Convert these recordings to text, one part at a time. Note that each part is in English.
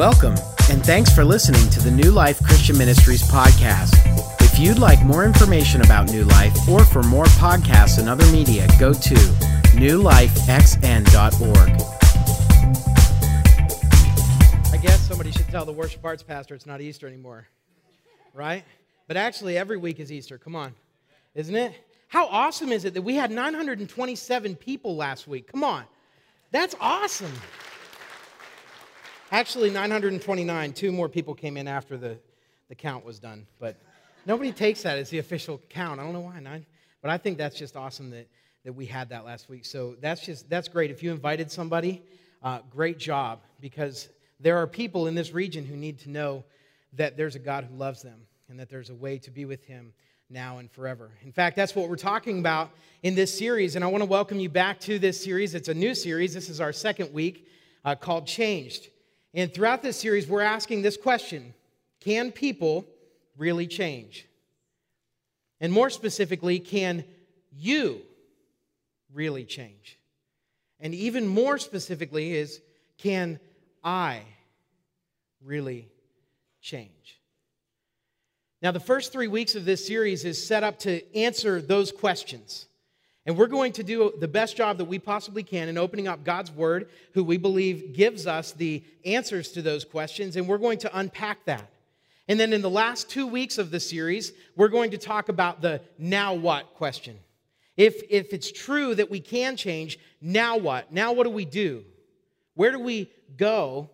Welcome, and thanks for listening to the New Life Christian Ministries podcast. If you'd like more information about New Life or for more podcasts and other media, go to newlifexn.org. I guess somebody should tell the worship arts pastor it's not Easter anymore, right? But actually, every week is Easter. Come on, isn't it? How awesome is it that we had 927 people last week? Come on, that's awesome. Actually, 929. Two more people came in after the, the count was done. But nobody takes that as the official count. I don't know why. Nine. But I think that's just awesome that, that we had that last week. So that's just that's great. If you invited somebody, uh, great job because there are people in this region who need to know that there's a God who loves them and that there's a way to be with Him now and forever. In fact, that's what we're talking about in this series. And I want to welcome you back to this series. It's a new series. This is our second week uh, called Changed. And throughout this series, we're asking this question Can people really change? And more specifically, can you really change? And even more specifically, is can I really change? Now, the first three weeks of this series is set up to answer those questions. And we're going to do the best job that we possibly can in opening up God's Word, who we believe gives us the answers to those questions, and we're going to unpack that. And then in the last two weeks of the series, we're going to talk about the now what question. If, if it's true that we can change, now what? Now what do we do? Where do we go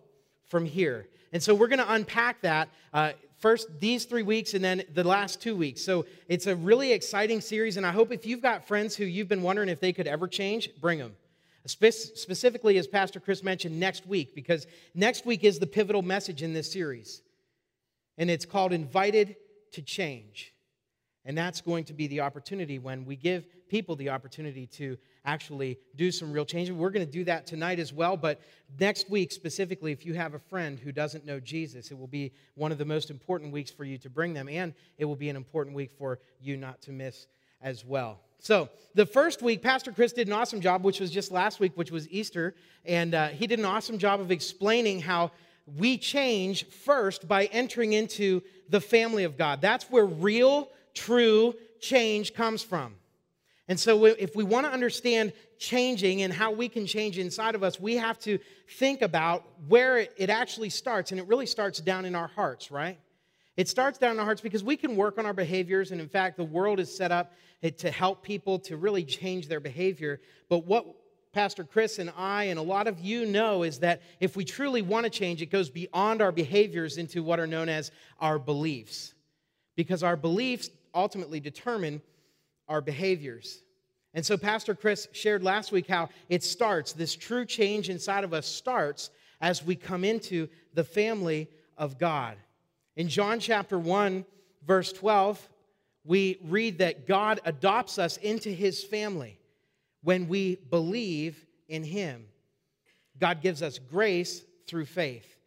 from here? And so we're going to unpack that uh, first these three weeks and then the last two weeks. So it's a really exciting series, and I hope if you've got friends who you've been wondering if they could ever change, bring them. Spe- specifically, as Pastor Chris mentioned, next week, because next week is the pivotal message in this series. And it's called Invited to Change. And that's going to be the opportunity when we give people the opportunity to actually do some real change. We're going to do that tonight as well. But next week, specifically, if you have a friend who doesn't know Jesus, it will be one of the most important weeks for you to bring them. And it will be an important week for you not to miss as well. So, the first week, Pastor Chris did an awesome job, which was just last week, which was Easter. And uh, he did an awesome job of explaining how we change first by entering into the family of God. That's where real, true change comes from. And so, if we want to understand changing and how we can change inside of us, we have to think about where it actually starts. And it really starts down in our hearts, right? It starts down in our hearts because we can work on our behaviors. And in fact, the world is set up to help people to really change their behavior. But what Pastor Chris and I and a lot of you know is that if we truly want to change, it goes beyond our behaviors into what are known as our beliefs. Because our beliefs ultimately determine our behaviors. And so, Pastor Chris shared last week how it starts, this true change inside of us starts as we come into the family of God. In John chapter 1, verse 12, we read that God adopts us into his family when we believe in him. God gives us grace through faith.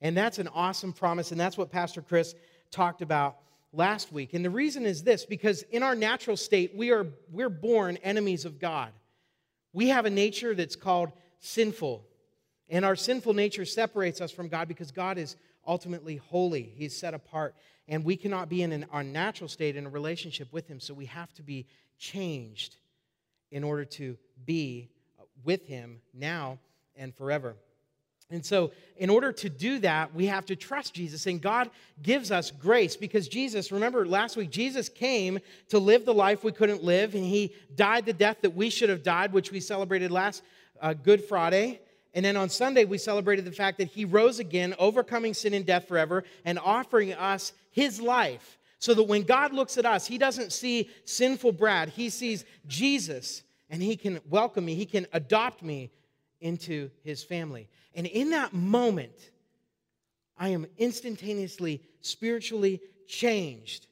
And that's an awesome promise, and that's what Pastor Chris talked about last week. And the reason is this because in our natural state, we are we're born enemies of God. We have a nature that's called sinful. And our sinful nature separates us from God because God is ultimately holy. He's set apart. And we cannot be in an, our natural state in a relationship with Him. So we have to be changed in order to be with Him now and forever. And so, in order to do that, we have to trust Jesus. And God gives us grace because Jesus, remember last week, Jesus came to live the life we couldn't live, and He died the death that we should have died, which we celebrated last uh, Good Friday. And then on Sunday, we celebrated the fact that He rose again, overcoming sin and death forever, and offering us His life. So that when God looks at us, He doesn't see sinful Brad, He sees Jesus, and He can welcome me, He can adopt me into His family. And in that moment, I am instantaneously spiritually changed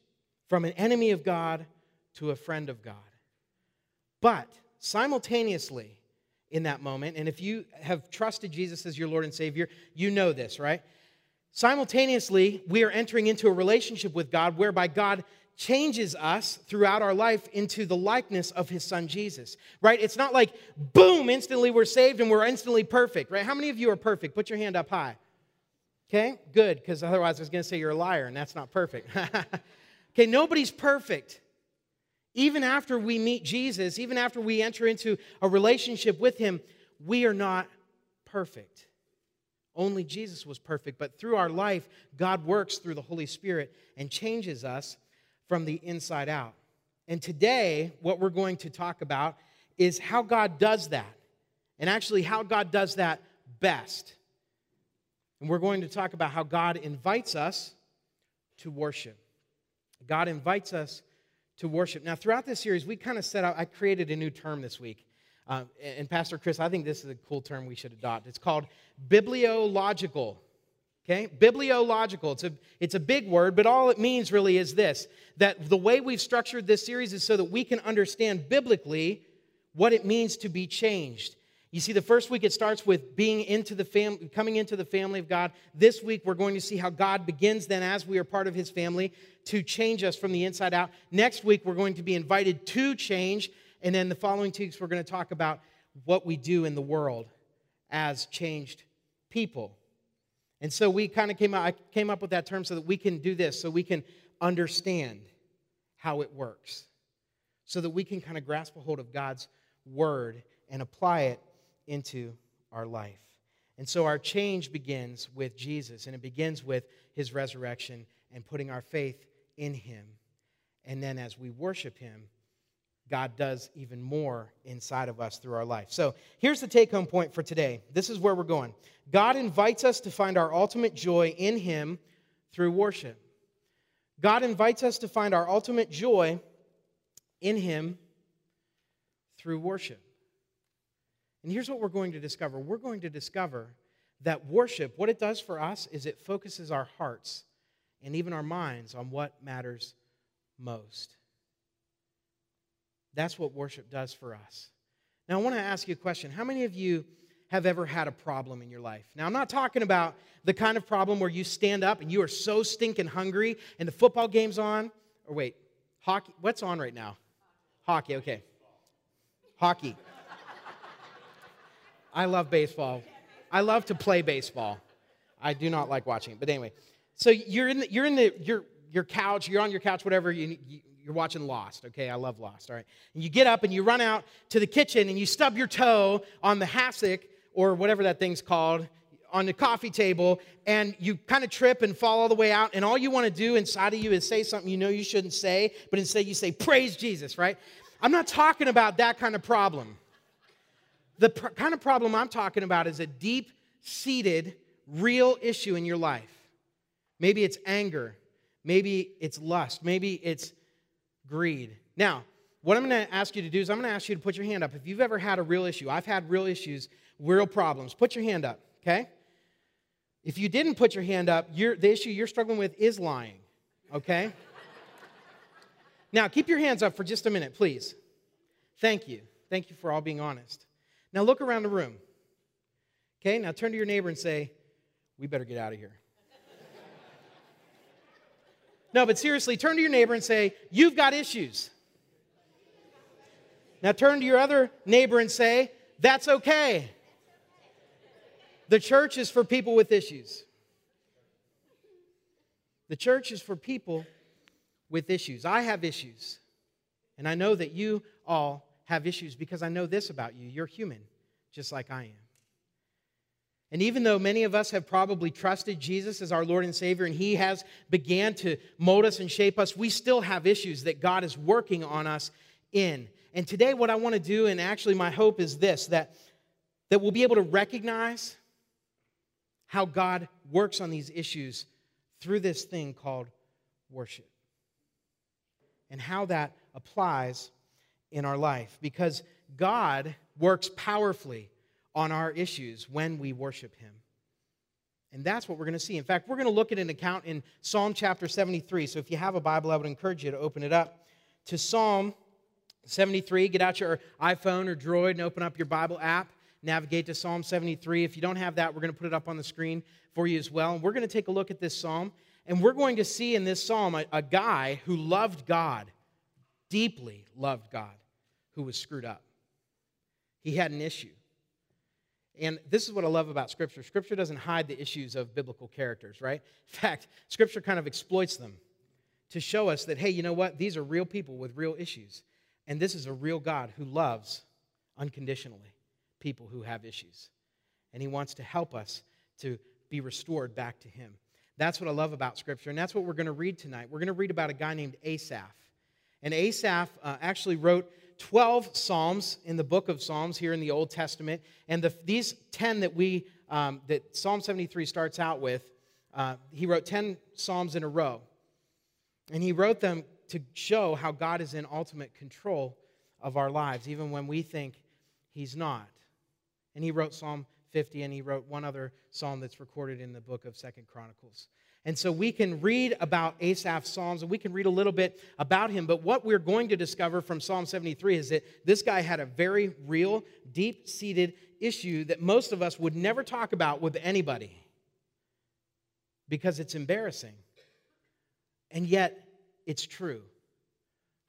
from an enemy of God to a friend of God. But simultaneously, in that moment, and if you have trusted Jesus as your Lord and Savior, you know this, right? Simultaneously, we are entering into a relationship with God whereby God changes us throughout our life into the likeness of his son Jesus, right? It's not like, boom, instantly we're saved and we're instantly perfect, right? How many of you are perfect? Put your hand up high. Okay, good, because otherwise I was going to say you're a liar, and that's not perfect. okay, nobody's perfect. Even after we meet Jesus, even after we enter into a relationship with Him, we are not perfect. Only Jesus was perfect, but through our life, God works through the Holy Spirit and changes us from the inside out. And today, what we're going to talk about is how God does that, and actually how God does that best. And we're going to talk about how God invites us to worship. God invites us to worship. Now, throughout this series, we kind of set out, I created a new term this week. Uh, and Pastor Chris, I think this is a cool term we should adopt. It's called bibliological. Okay? Bibliological. It's a, it's a big word, but all it means really is this that the way we've structured this series is so that we can understand biblically what it means to be changed. You see, the first week it starts with being into the family, coming into the family of God. This week we're going to see how God begins then, as we are part of His family, to change us from the inside out. Next week we're going to be invited to change, and then the following two weeks we're going to talk about what we do in the world as changed people. And so we kind of came I came up with that term so that we can do this, so we can understand how it works, so that we can kind of grasp a hold of God's word and apply it into our life. And so our change begins with Jesus, and it begins with his resurrection and putting our faith in him. And then as we worship him, God does even more inside of us through our life. So here's the take home point for today. This is where we're going. God invites us to find our ultimate joy in him through worship. God invites us to find our ultimate joy in him through worship. And here's what we're going to discover we're going to discover that worship, what it does for us is it focuses our hearts and even our minds on what matters most. That's what worship does for us. Now, I want to ask you a question. How many of you have ever had a problem in your life? Now, I'm not talking about the kind of problem where you stand up and you are so stinking hungry and the football game's on. Or wait, hockey. What's on right now? Hockey, okay. Hockey. I love baseball. I love to play baseball. I do not like watching it. But anyway, so you're in the, you're in the your your couch, you're on your couch, whatever. You, you you're watching Lost. Okay, I love Lost. All right, and you get up and you run out to the kitchen and you stub your toe on the hassock or whatever that thing's called on the coffee table and you kind of trip and fall all the way out and all you want to do inside of you is say something you know you shouldn't say but instead you say praise jesus right i'm not talking about that kind of problem the pr- kind of problem I'm talking about is a deep seated, real issue in your life. Maybe it's anger. Maybe it's lust. Maybe it's greed. Now, what I'm going to ask you to do is I'm going to ask you to put your hand up. If you've ever had a real issue, I've had real issues, real problems, put your hand up, okay? If you didn't put your hand up, the issue you're struggling with is lying, okay? now, keep your hands up for just a minute, please. Thank you. Thank you for all being honest. Now look around the room. Okay, now turn to your neighbor and say, We better get out of here. No, but seriously, turn to your neighbor and say, You've got issues. Now turn to your other neighbor and say, That's okay. The church is for people with issues. The church is for people with issues. I have issues. And I know that you all have issues because I know this about you you're human, just like I am. And even though many of us have probably trusted Jesus as our Lord and Savior and He has began to mold us and shape us, we still have issues that God is working on us in. And today, what I want to do, and actually my hope is this that, that we'll be able to recognize how God works on these issues through this thing called worship and how that applies in our life because God works powerfully on our issues when we worship Him. And that's what we're going to see. In fact, we're going to look at an account in Psalm chapter 73. So if you have a Bible, I would encourage you to open it up to Psalm 73. Get out your iPhone or Droid and open up your Bible app. Navigate to Psalm 73. If you don't have that, we're going to put it up on the screen for you as well. And we're going to take a look at this psalm. And we're going to see in this psalm a, a guy who loved God deeply loved God who was screwed up. He had an issue. And this is what I love about Scripture. Scripture doesn't hide the issues of biblical characters, right? In fact, Scripture kind of exploits them to show us that, hey, you know what? These are real people with real issues. And this is a real God who loves unconditionally people who have issues. And He wants to help us to be restored back to Him. That's what I love about Scripture. And that's what we're going to read tonight. We're going to read about a guy named Asaph. And Asaph uh, actually wrote 12 Psalms in the book of Psalms here in the Old Testament. And the, these 10 that we, um, that Psalm 73 starts out with, uh, he wrote 10 Psalms in a row. And he wrote them to show how God is in ultimate control of our lives, even when we think he's not. And he wrote Psalm 50, and he wrote one other psalm that's recorded in the book of Second Chronicles. And so we can read about Asaph's Psalms and we can read a little bit about him. But what we're going to discover from Psalm 73 is that this guy had a very real, deep seated issue that most of us would never talk about with anybody because it's embarrassing. And yet, it's true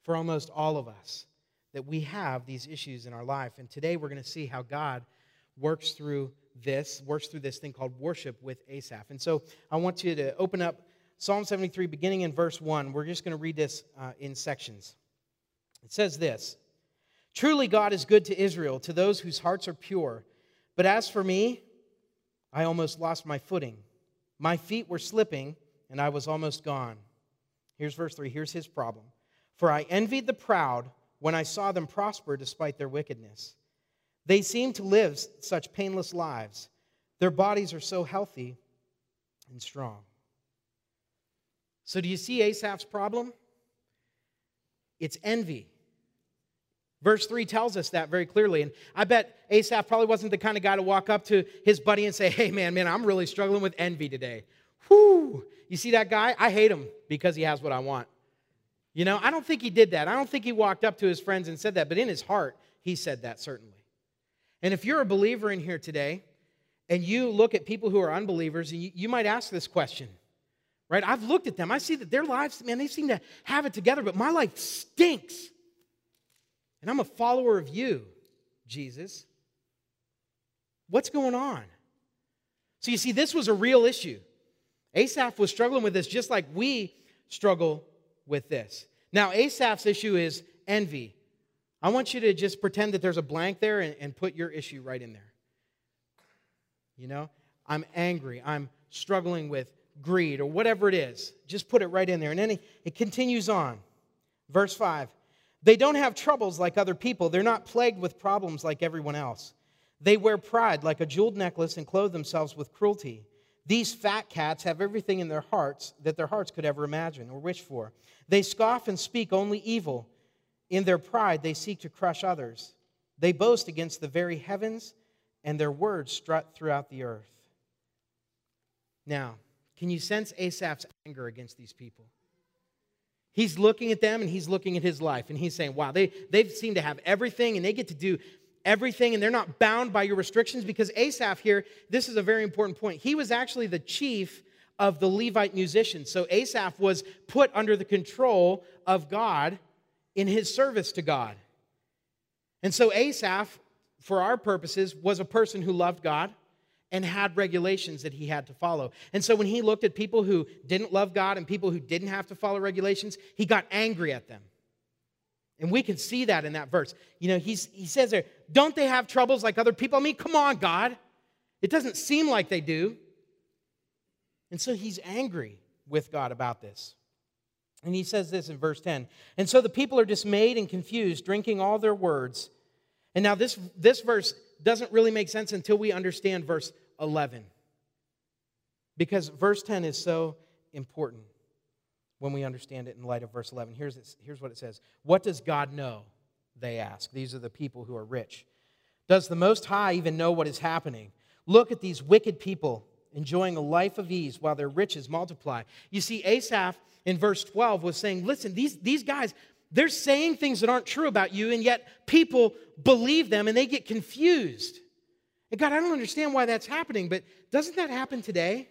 for almost all of us that we have these issues in our life. And today we're going to see how God works through this, works through this thing called worship with Asaph. And so I want you to open up Psalm 73, beginning in verse 1. We're just going to read this uh, in sections. It says this Truly, God is good to Israel, to those whose hearts are pure. But as for me, I almost lost my footing. My feet were slipping, and I was almost gone. Here's verse 3. Here's his problem. For I envied the proud when I saw them prosper despite their wickedness. They seem to live such painless lives. Their bodies are so healthy and strong. So, do you see Asaph's problem? It's envy. Verse 3 tells us that very clearly. And I bet Asaph probably wasn't the kind of guy to walk up to his buddy and say, Hey, man, man, I'm really struggling with envy today. Whoo! You see that guy? I hate him because he has what I want. You know, I don't think he did that. I don't think he walked up to his friends and said that, but in his heart, he said that certainly. And if you're a believer in here today, and you look at people who are unbelievers, and you, you might ask this question, right? I've looked at them. I see that their lives, man, they seem to have it together, but my life stinks. And I'm a follower of you, Jesus. What's going on? So you see, this was a real issue. Asaph was struggling with this just like we struggle with this. Now, Asaph's issue is envy. I want you to just pretend that there's a blank there and, and put your issue right in there. You know, I'm angry. I'm struggling with greed or whatever it is. Just put it right in there. And then it, it continues on. Verse 5 They don't have troubles like other people, they're not plagued with problems like everyone else. They wear pride like a jeweled necklace and clothe themselves with cruelty. These fat cats have everything in their hearts that their hearts could ever imagine or wish for. They scoff and speak only evil. In their pride, they seek to crush others. They boast against the very heavens, and their words strut throughout the earth. Now, can you sense Asaph's anger against these people? He's looking at them and he's looking at his life and he's saying, wow, they, they seem to have everything and they get to do everything and they're not bound by your restrictions because Asaph here, this is a very important point. He was actually the chief of the Levite musicians. So Asaph was put under the control of God in his service to God. And so Asaph, for our purposes, was a person who loved God and had regulations that he had to follow. And so when he looked at people who didn't love God and people who didn't have to follow regulations, he got angry at them. And we can see that in that verse. You know, he's, he says there, don't they have troubles like other people? I mean, come on, God. It doesn't seem like they do. And so he's angry with God about this. And he says this in verse 10. And so the people are dismayed and confused, drinking all their words. And now this, this verse doesn't really make sense until we understand verse 11. Because verse 10 is so important when we understand it in light of verse 11. Here's, here's what it says What does God know? They ask. These are the people who are rich. Does the Most High even know what is happening? Look at these wicked people enjoying a life of ease while their riches multiply. You see, Asaph in verse 12 was saying, listen, these, these guys, they're saying things that aren't true about you, and yet people believe them and they get confused. And God, I don't understand why that's happening, but doesn't that happen today?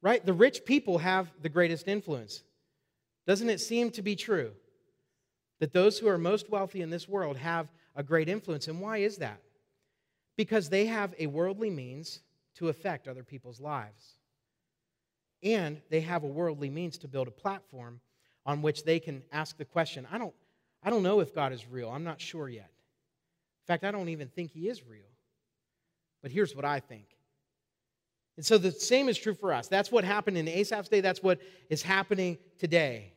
Right? The rich people have the greatest influence. Doesn't it seem to be true that those who are most wealthy in this world have a great influence? And why is that? Because they have a worldly means to affect other people's lives. And they have a worldly means to build a platform on which they can ask the question I don't, I don't know if God is real. I'm not sure yet. In fact, I don't even think He is real. But here's what I think. And so the same is true for us. That's what happened in Asaph's day. That's what is happening today.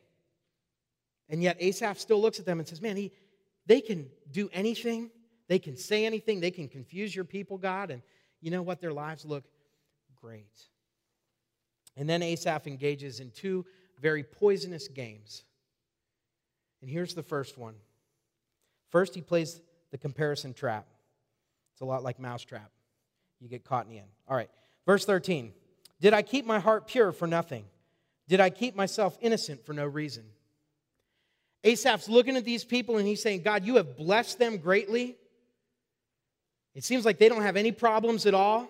And yet Asaph still looks at them and says, Man, he, they can do anything. They can say anything. They can confuse your people, God. And you know what? Their lives look great. And then Asaph engages in two very poisonous games. And here's the first one. First, he plays the comparison trap. It's a lot like mousetrap. You get caught in the end. All right. Verse 13. Did I keep my heart pure for nothing? Did I keep myself innocent for no reason? Asaph's looking at these people and he's saying, God, you have blessed them greatly. It seems like they don't have any problems at all.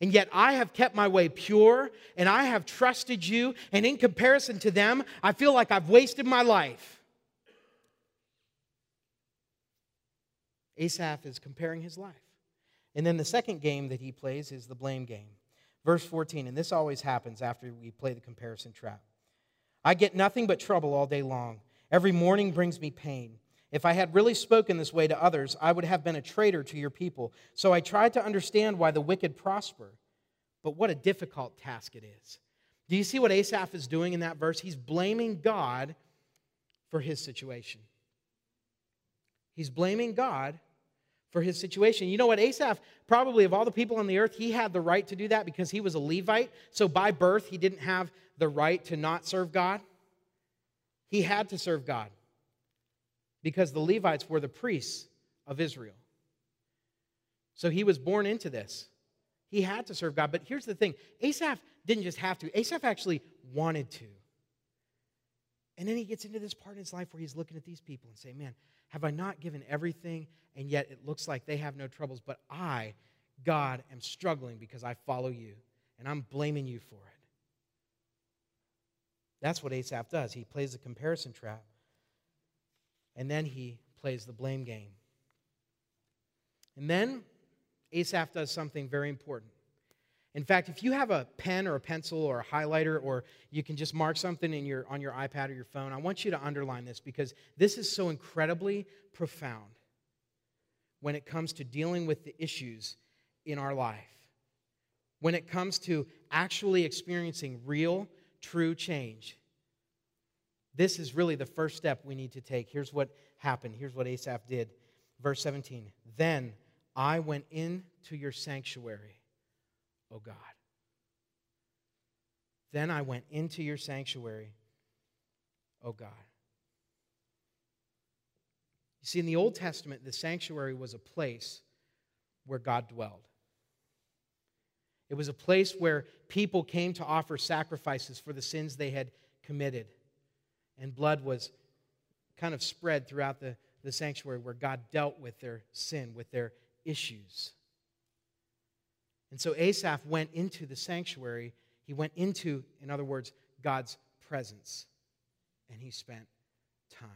And yet I have kept my way pure and I have trusted you. And in comparison to them, I feel like I've wasted my life. Asaph is comparing his life. And then the second game that he plays is the blame game. Verse 14, and this always happens after we play the comparison trap. I get nothing but trouble all day long. Every morning brings me pain. If I had really spoken this way to others, I would have been a traitor to your people. So I tried to understand why the wicked prosper. But what a difficult task it is. Do you see what Asaph is doing in that verse? He's blaming God for his situation. He's blaming God for his situation. You know what? Asaph, probably of all the people on the earth, he had the right to do that because he was a Levite. So by birth, he didn't have the right to not serve God. He had to serve God because the Levites were the priests of Israel. So he was born into this. He had to serve God. But here's the thing Asaph didn't just have to, Asaph actually wanted to. And then he gets into this part in his life where he's looking at these people and saying, Man, have I not given everything? And yet it looks like they have no troubles. But I, God, am struggling because I follow you. And I'm blaming you for it. That's what Asaph does. He plays the comparison trap. And then he plays the blame game. And then Asaph does something very important. In fact, if you have a pen or a pencil or a highlighter, or you can just mark something in your, on your iPad or your phone, I want you to underline this because this is so incredibly profound when it comes to dealing with the issues in our life. When it comes to actually experiencing real, true change. This is really the first step we need to take. Here's what happened. Here's what Asaph did. Verse 17 Then I went into your sanctuary, O God. Then I went into your sanctuary, O God. You see, in the Old Testament, the sanctuary was a place where God dwelled. It was a place where people came to offer sacrifices for the sins they had committed and blood was kind of spread throughout the, the sanctuary where God dealt with their sin, with their issues. And so Asaph went into the sanctuary. He went into, in other words, God's presence, and he spent time.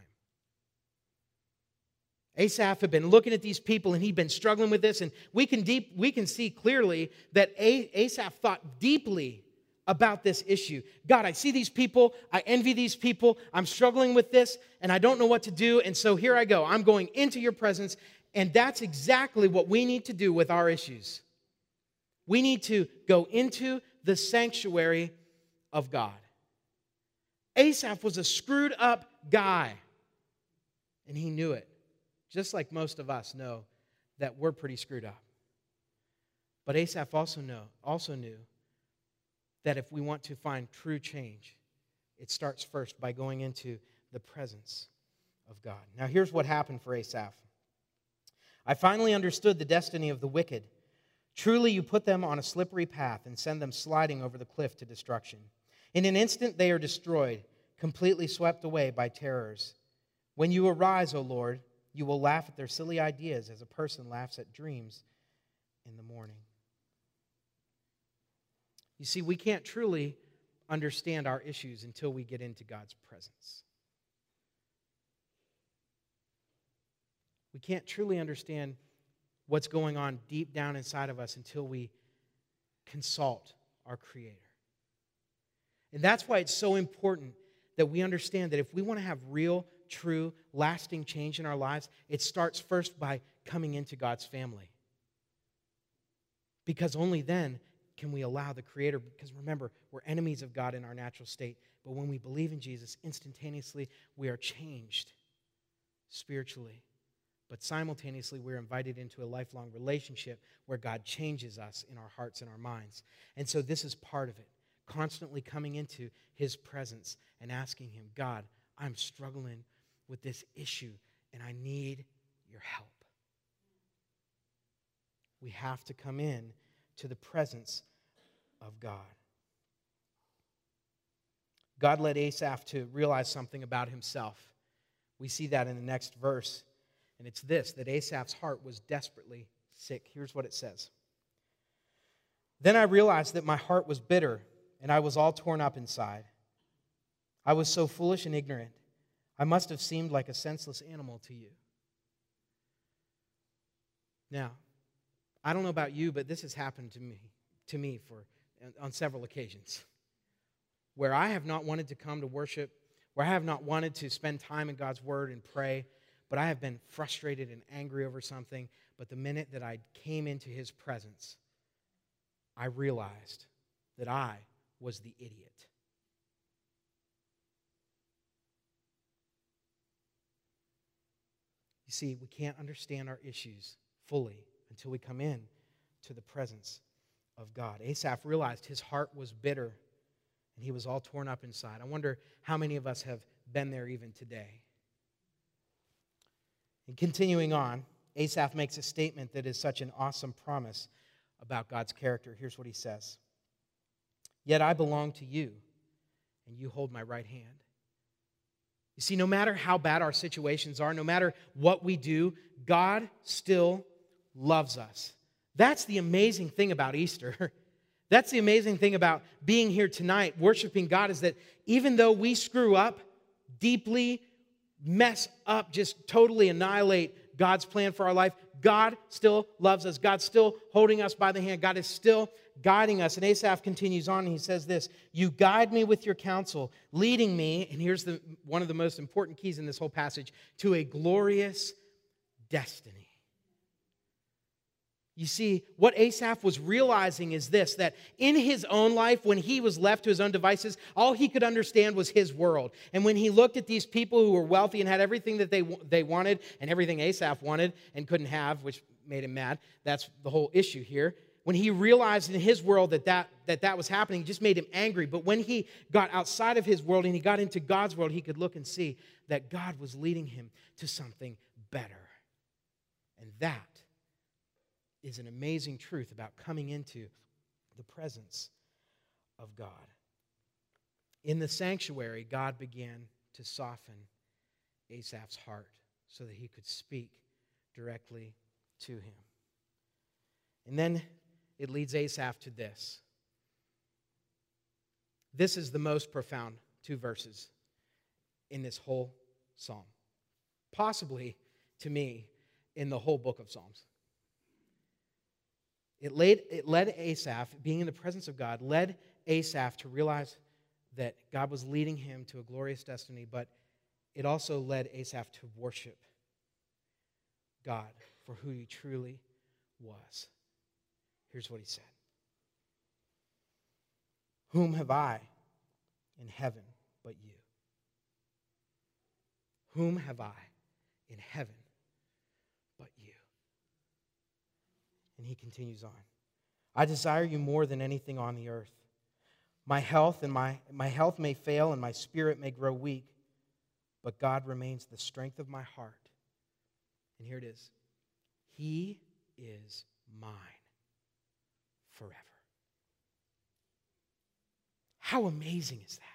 Asaph had been looking at these people and he'd been struggling with this, and we can, deep, we can see clearly that Asaph thought deeply about this issue. God, I see these people. I envy these people. I'm struggling with this and I don't know what to do. And so here I go. I'm going into your presence. And that's exactly what we need to do with our issues. We need to go into the sanctuary of God. Asaph was a screwed up guy, and he knew it, just like most of us know that we're pretty screwed up. But Asaph also, know, also knew that if we want to find true change, it starts first by going into the presence of God. Now, here's what happened for Asaph I finally understood the destiny of the wicked. Truly, you put them on a slippery path and send them sliding over the cliff to destruction. In an instant, they are destroyed, completely swept away by terrors. When you arise, O Lord, you will laugh at their silly ideas as a person laughs at dreams in the morning. You see, we can't truly understand our issues until we get into God's presence. We can't truly understand what's going on deep down inside of us until we consult our Creator. And that's why it's so important that we understand that if we want to have real, true, lasting change in our lives, it starts first by coming into God's family. Because only then can we allow the Creator, because remember, we're enemies of God in our natural state. But when we believe in Jesus, instantaneously we are changed spiritually. But simultaneously, we're invited into a lifelong relationship where God changes us in our hearts and our minds. And so this is part of it constantly coming into his presence and asking him, God, I'm struggling with this issue and I need your help. We have to come in to the presence of God. God led Asaph to realize something about himself. We see that in the next verse, and it's this that Asaph's heart was desperately sick. Here's what it says Then I realized that my heart was bitter and I was all torn up inside. I was so foolish and ignorant. I must have seemed like a senseless animal to you. Now, I don't know about you, but this has happened to me, to me for, on several occasions where I have not wanted to come to worship, where I have not wanted to spend time in God's Word and pray, but I have been frustrated and angry over something. But the minute that I came into His presence, I realized that I was the idiot. You see, we can't understand our issues fully until we come in to the presence of God. Asaph realized his heart was bitter and he was all torn up inside. I wonder how many of us have been there even today. And continuing on, Asaph makes a statement that is such an awesome promise about God's character. Here's what he says Yet I belong to you, and you hold my right hand. You see, no matter how bad our situations are, no matter what we do, God still loves us. That's the amazing thing about Easter. That's the amazing thing about being here tonight, worshiping God, is that even though we screw up, deeply mess up, just totally annihilate God's plan for our life, God still loves us. God's still holding us by the hand. God is still guiding us. And Asaph continues on and he says this You guide me with your counsel, leading me, and here's the, one of the most important keys in this whole passage, to a glorious destiny. You see, what Asaph was realizing is this that in his own life, when he was left to his own devices, all he could understand was his world. And when he looked at these people who were wealthy and had everything that they, they wanted and everything Asaph wanted and couldn't have, which made him mad, that's the whole issue here. When he realized in his world that that, that, that was happening, just made him angry. But when he got outside of his world and he got into God's world, he could look and see that God was leading him to something better. And that is an amazing truth about coming into the presence of God. In the sanctuary, God began to soften Asaph's heart so that he could speak directly to him. And then it leads Asaph to this. This is the most profound two verses in this whole psalm, possibly to me, in the whole book of Psalms. It, laid, it led Asaph, being in the presence of God, led Asaph to realize that God was leading him to a glorious destiny, but it also led Asaph to worship God for who he truly was. Here's what he said Whom have I in heaven but you? Whom have I in heaven And he continues on I desire you more than anything on the earth. My health and my, my health may fail and my spirit may grow weak, but God remains the strength of my heart. And here it is He is mine forever. How amazing is that?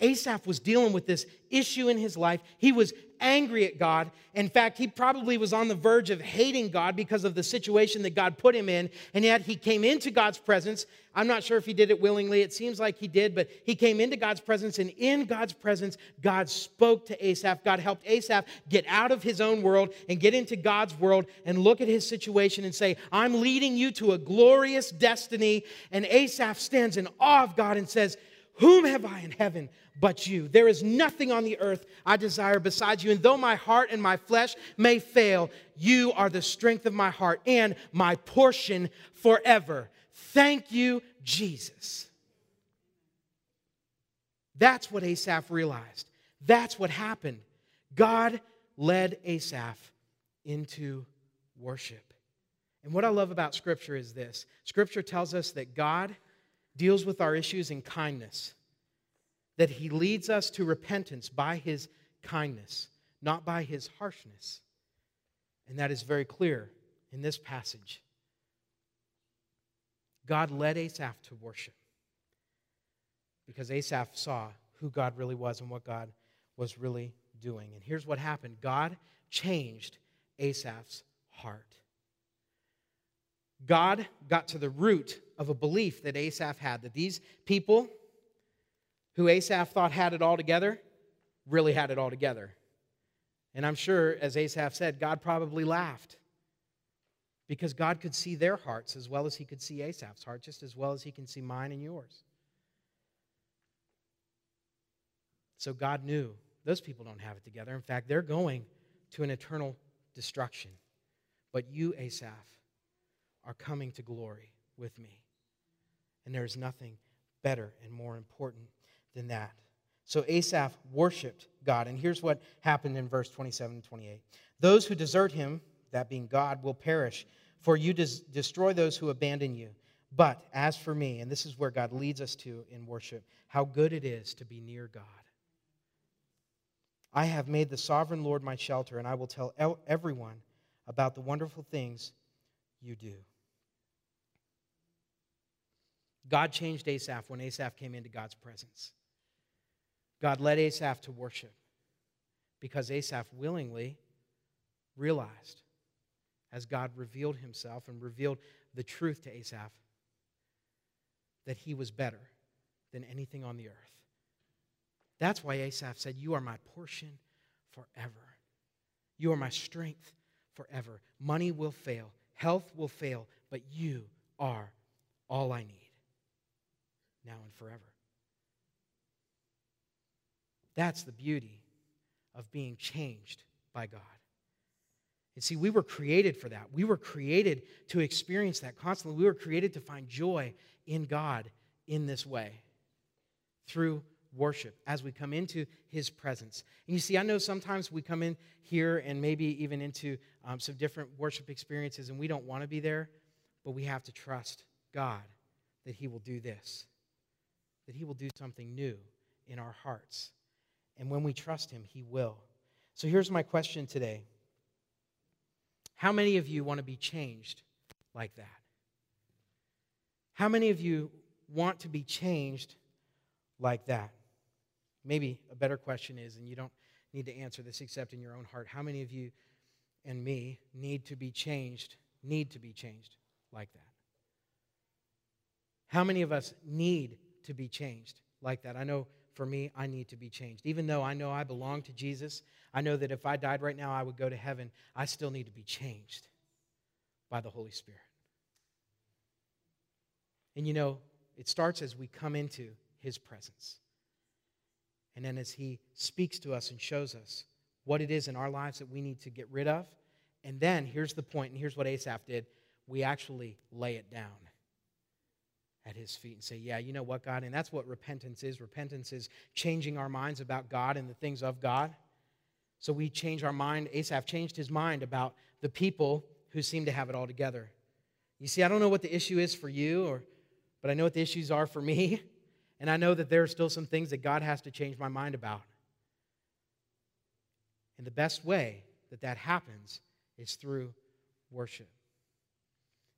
Asaph was dealing with this issue in his life. He was angry at God. In fact, he probably was on the verge of hating God because of the situation that God put him in. And yet he came into God's presence. I'm not sure if he did it willingly. It seems like he did, but he came into God's presence. And in God's presence, God spoke to Asaph. God helped Asaph get out of his own world and get into God's world and look at his situation and say, I'm leading you to a glorious destiny. And Asaph stands in awe of God and says, whom have I in heaven but you? There is nothing on the earth I desire besides you. And though my heart and my flesh may fail, you are the strength of my heart and my portion forever. Thank you, Jesus. That's what Asaph realized. That's what happened. God led Asaph into worship. And what I love about Scripture is this Scripture tells us that God deals with our issues in kindness, that he leads us to repentance by his kindness, not by his harshness. And that is very clear in this passage. God led Asaph to worship because Asaph saw who God really was and what God was really doing. And here's what happened God changed Asaph's heart. God got to the root of a belief that Asaph had that these people who Asaph thought had it all together really had it all together. And I'm sure, as Asaph said, God probably laughed because God could see their hearts as well as he could see Asaph's heart, just as well as he can see mine and yours. So God knew those people don't have it together. In fact, they're going to an eternal destruction. But you, Asaph, are coming to glory with me. And there is nothing better and more important than that. So Asaph worshiped God. And here's what happened in verse 27 and 28. Those who desert him, that being God, will perish, for you des- destroy those who abandon you. But as for me, and this is where God leads us to in worship, how good it is to be near God. I have made the sovereign Lord my shelter, and I will tell everyone about the wonderful things you do. God changed Asaph when Asaph came into God's presence. God led Asaph to worship because Asaph willingly realized, as God revealed himself and revealed the truth to Asaph, that he was better than anything on the earth. That's why Asaph said, You are my portion forever. You are my strength forever. Money will fail, health will fail, but you are all I need now and forever. That's the beauty of being changed by God. And see, we were created for that. We were created to experience that constantly. We were created to find joy in God in this way through worship as we come into his presence. And you see, I know sometimes we come in here and maybe even into um, some different worship experiences and we don't want to be there, but we have to trust God that he will do this that He will do something new in our hearts. And when we trust Him, He will. So here's my question today How many of you want to be changed like that? How many of you want to be changed like that? Maybe a better question is, and you don't need to answer this except in your own heart, how many of you and me need to be changed, need to be changed like that? How many of us need to be changed like that. I know for me, I need to be changed. Even though I know I belong to Jesus, I know that if I died right now, I would go to heaven. I still need to be changed by the Holy Spirit. And you know, it starts as we come into His presence. And then as He speaks to us and shows us what it is in our lives that we need to get rid of. And then here's the point, and here's what Asaph did we actually lay it down at his feet and say, Yeah, you know what, God? And that's what repentance is. Repentance is changing our minds about God and the things of God. So we change our mind. Asaph changed his mind about the people who seem to have it all together. You see, I don't know what the issue is for you, or, but I know what the issues are for me. And I know that there are still some things that God has to change my mind about. And the best way that that happens is through worship.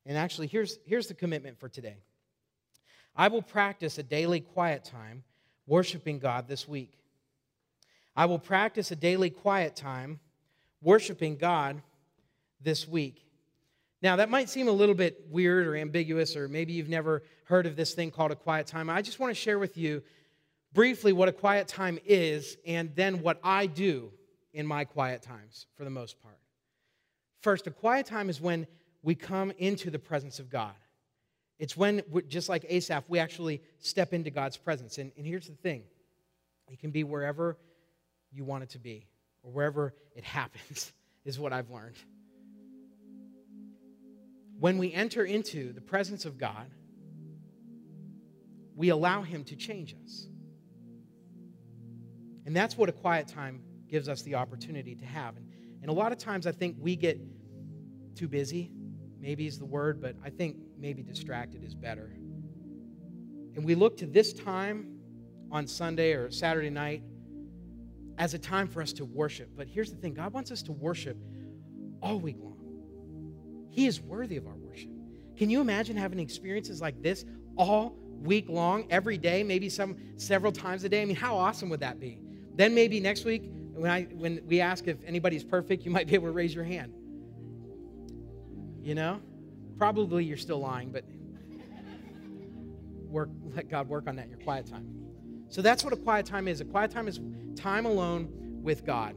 And actually, here's, here's the commitment for today. I will practice a daily quiet time worshiping God this week. I will practice a daily quiet time worshiping God this week. Now, that might seem a little bit weird or ambiguous, or maybe you've never heard of this thing called a quiet time. I just want to share with you briefly what a quiet time is and then what I do in my quiet times for the most part. First, a quiet time is when we come into the presence of God. It's when, just like Asaph, we actually step into God's presence. And, and here's the thing it can be wherever you want it to be, or wherever it happens, is what I've learned. When we enter into the presence of God, we allow Him to change us. And that's what a quiet time gives us the opportunity to have. And, and a lot of times I think we get too busy, maybe is the word, but I think maybe distracted is better. And we look to this time on Sunday or Saturday night as a time for us to worship. But here's the thing God wants us to worship all week long. He is worthy of our worship. Can you imagine having experiences like this all week long, every day, maybe some several times a day? I mean, how awesome would that be? Then maybe next week, when, I, when we ask if anybody's perfect, you might be able to raise your hand. You know? Probably you're still lying, but work, let God work on that in your quiet time. So that's what a quiet time is. A quiet time is time alone with God.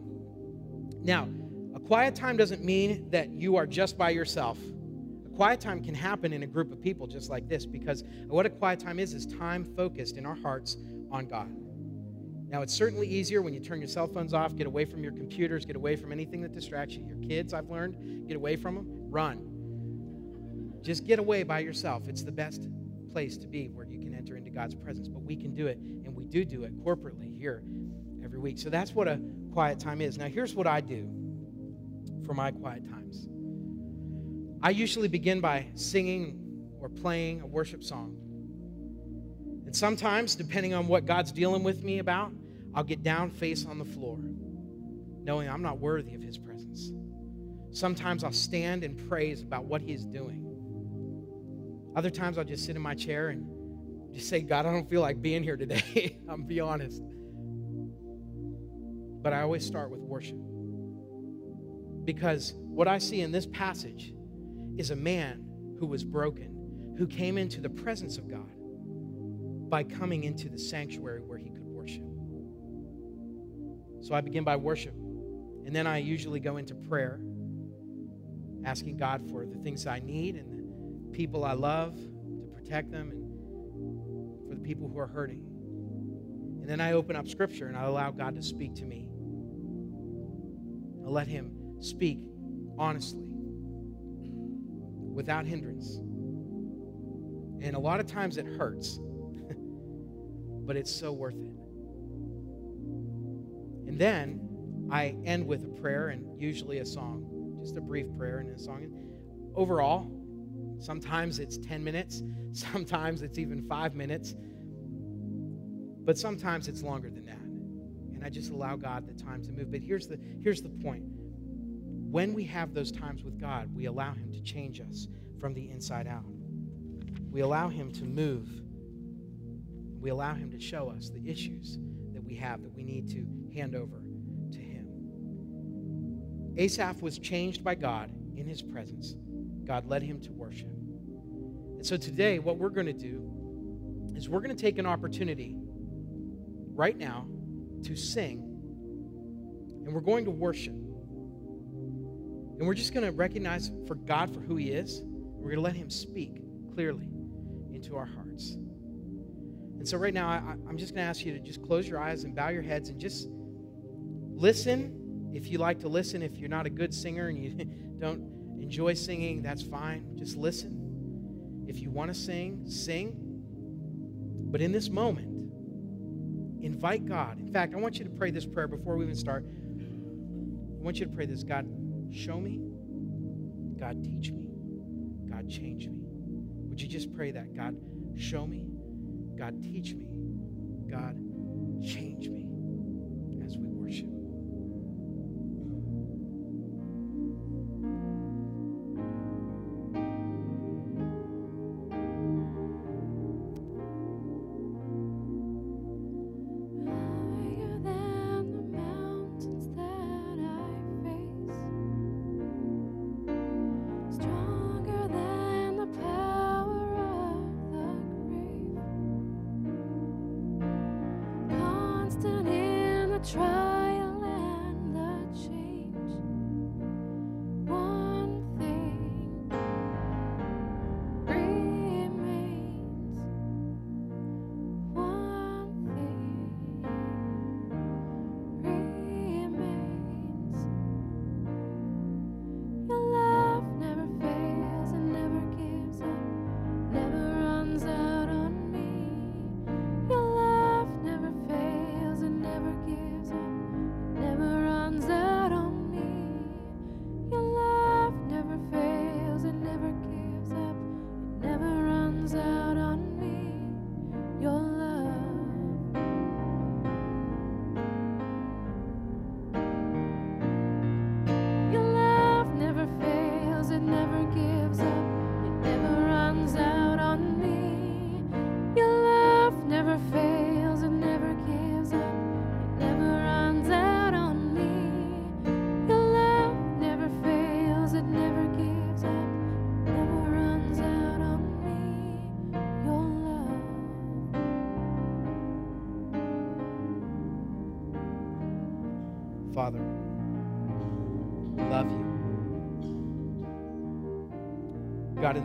Now, a quiet time doesn't mean that you are just by yourself. A quiet time can happen in a group of people just like this because what a quiet time is is time focused in our hearts on God. Now, it's certainly easier when you turn your cell phones off, get away from your computers, get away from anything that distracts you. Your kids, I've learned, get away from them, run. Just get away by yourself. It's the best place to be where you can enter into God's presence. But we can do it, and we do do it corporately here every week. So that's what a quiet time is. Now, here's what I do for my quiet times I usually begin by singing or playing a worship song. And sometimes, depending on what God's dealing with me about, I'll get down face on the floor, knowing I'm not worthy of His presence. Sometimes I'll stand and praise about what He is doing. Other times I'll just sit in my chair and just say, God, I don't feel like being here today. I'm be honest. But I always start with worship. Because what I see in this passage is a man who was broken, who came into the presence of God by coming into the sanctuary where he could worship. So I begin by worship. And then I usually go into prayer, asking God for the things I need and people I love to protect them and for the people who are hurting. And then I open up scripture and I allow God to speak to me. I let him speak honestly, without hindrance. And a lot of times it hurts, but it's so worth it. And then I end with a prayer and usually a song, just a brief prayer and a song. And overall, sometimes it's 10 minutes, sometimes it's even five minutes, but sometimes it's longer than that and I just allow God the time to move. But here's the, here's the point when we have those times with God, we allow Him to change us from the inside out. We allow Him to move. We allow Him to show us the issues that we have that we need to hand over to Him. Asaph was changed by God in His presence. God led him to worship. And so today, what we're going to do is we're going to take an opportunity right now to sing, and we're going to worship. And we're just going to recognize for God for who He is. We're going to let Him speak clearly into our hearts. And so, right now, I, am just going to ask you to just close your eyes and bow your heads and just listen. If you like to listen, if you're not a good singer and you don't enjoy singing, that's fine. Just listen. If you want to sing, sing. But in this moment, Invite God. In fact, I want you to pray this prayer before we even start. I want you to pray this God, show me. God, teach me. God, change me. Would you just pray that? God, show me. God, teach me. God, change me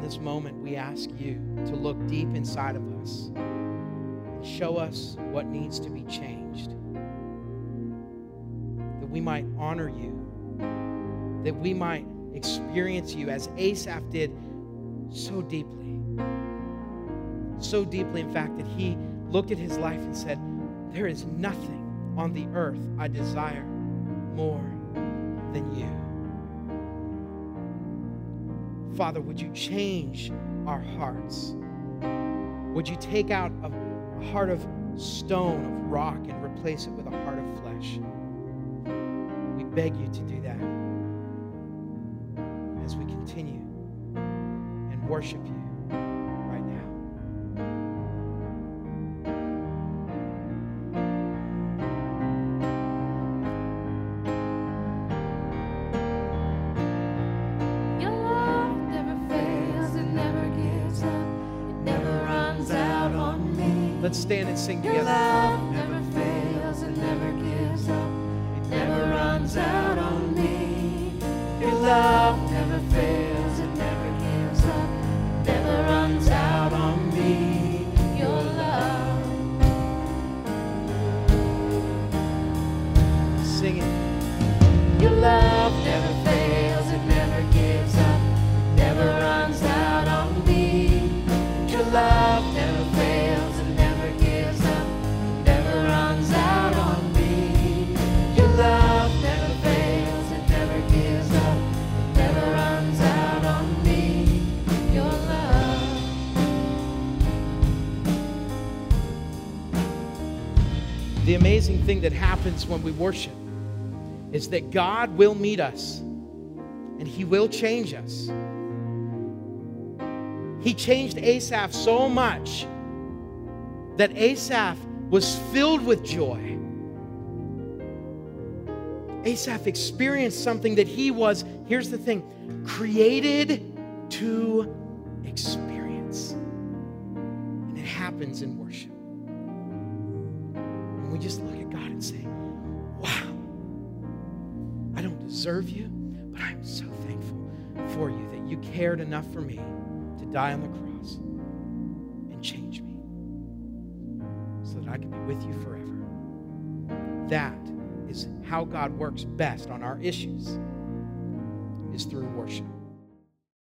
this moment, we ask you to look deep inside of us and show us what needs to be changed. That we might honor you, that we might experience you as Asaph did so deeply. So deeply, in fact, that he looked at his life and said, There is nothing on the earth I desire more than you. Father, would you change our hearts? Would you take out a heart of stone, of rock, and replace it with a heart of flesh? We beg you to do that as we continue and worship you. And sing together. Amazing thing that happens when we worship is that God will meet us and He will change us. He changed Asaph so much that Asaph was filled with joy. Asaph experienced something that he was, here's the thing, created to experience. And it happens in worship. And we just God and say, wow, I don't deserve you, but I'm so thankful for you that you cared enough for me to die on the cross and change me so that I could be with you forever. That is how God works best on our issues is through worship.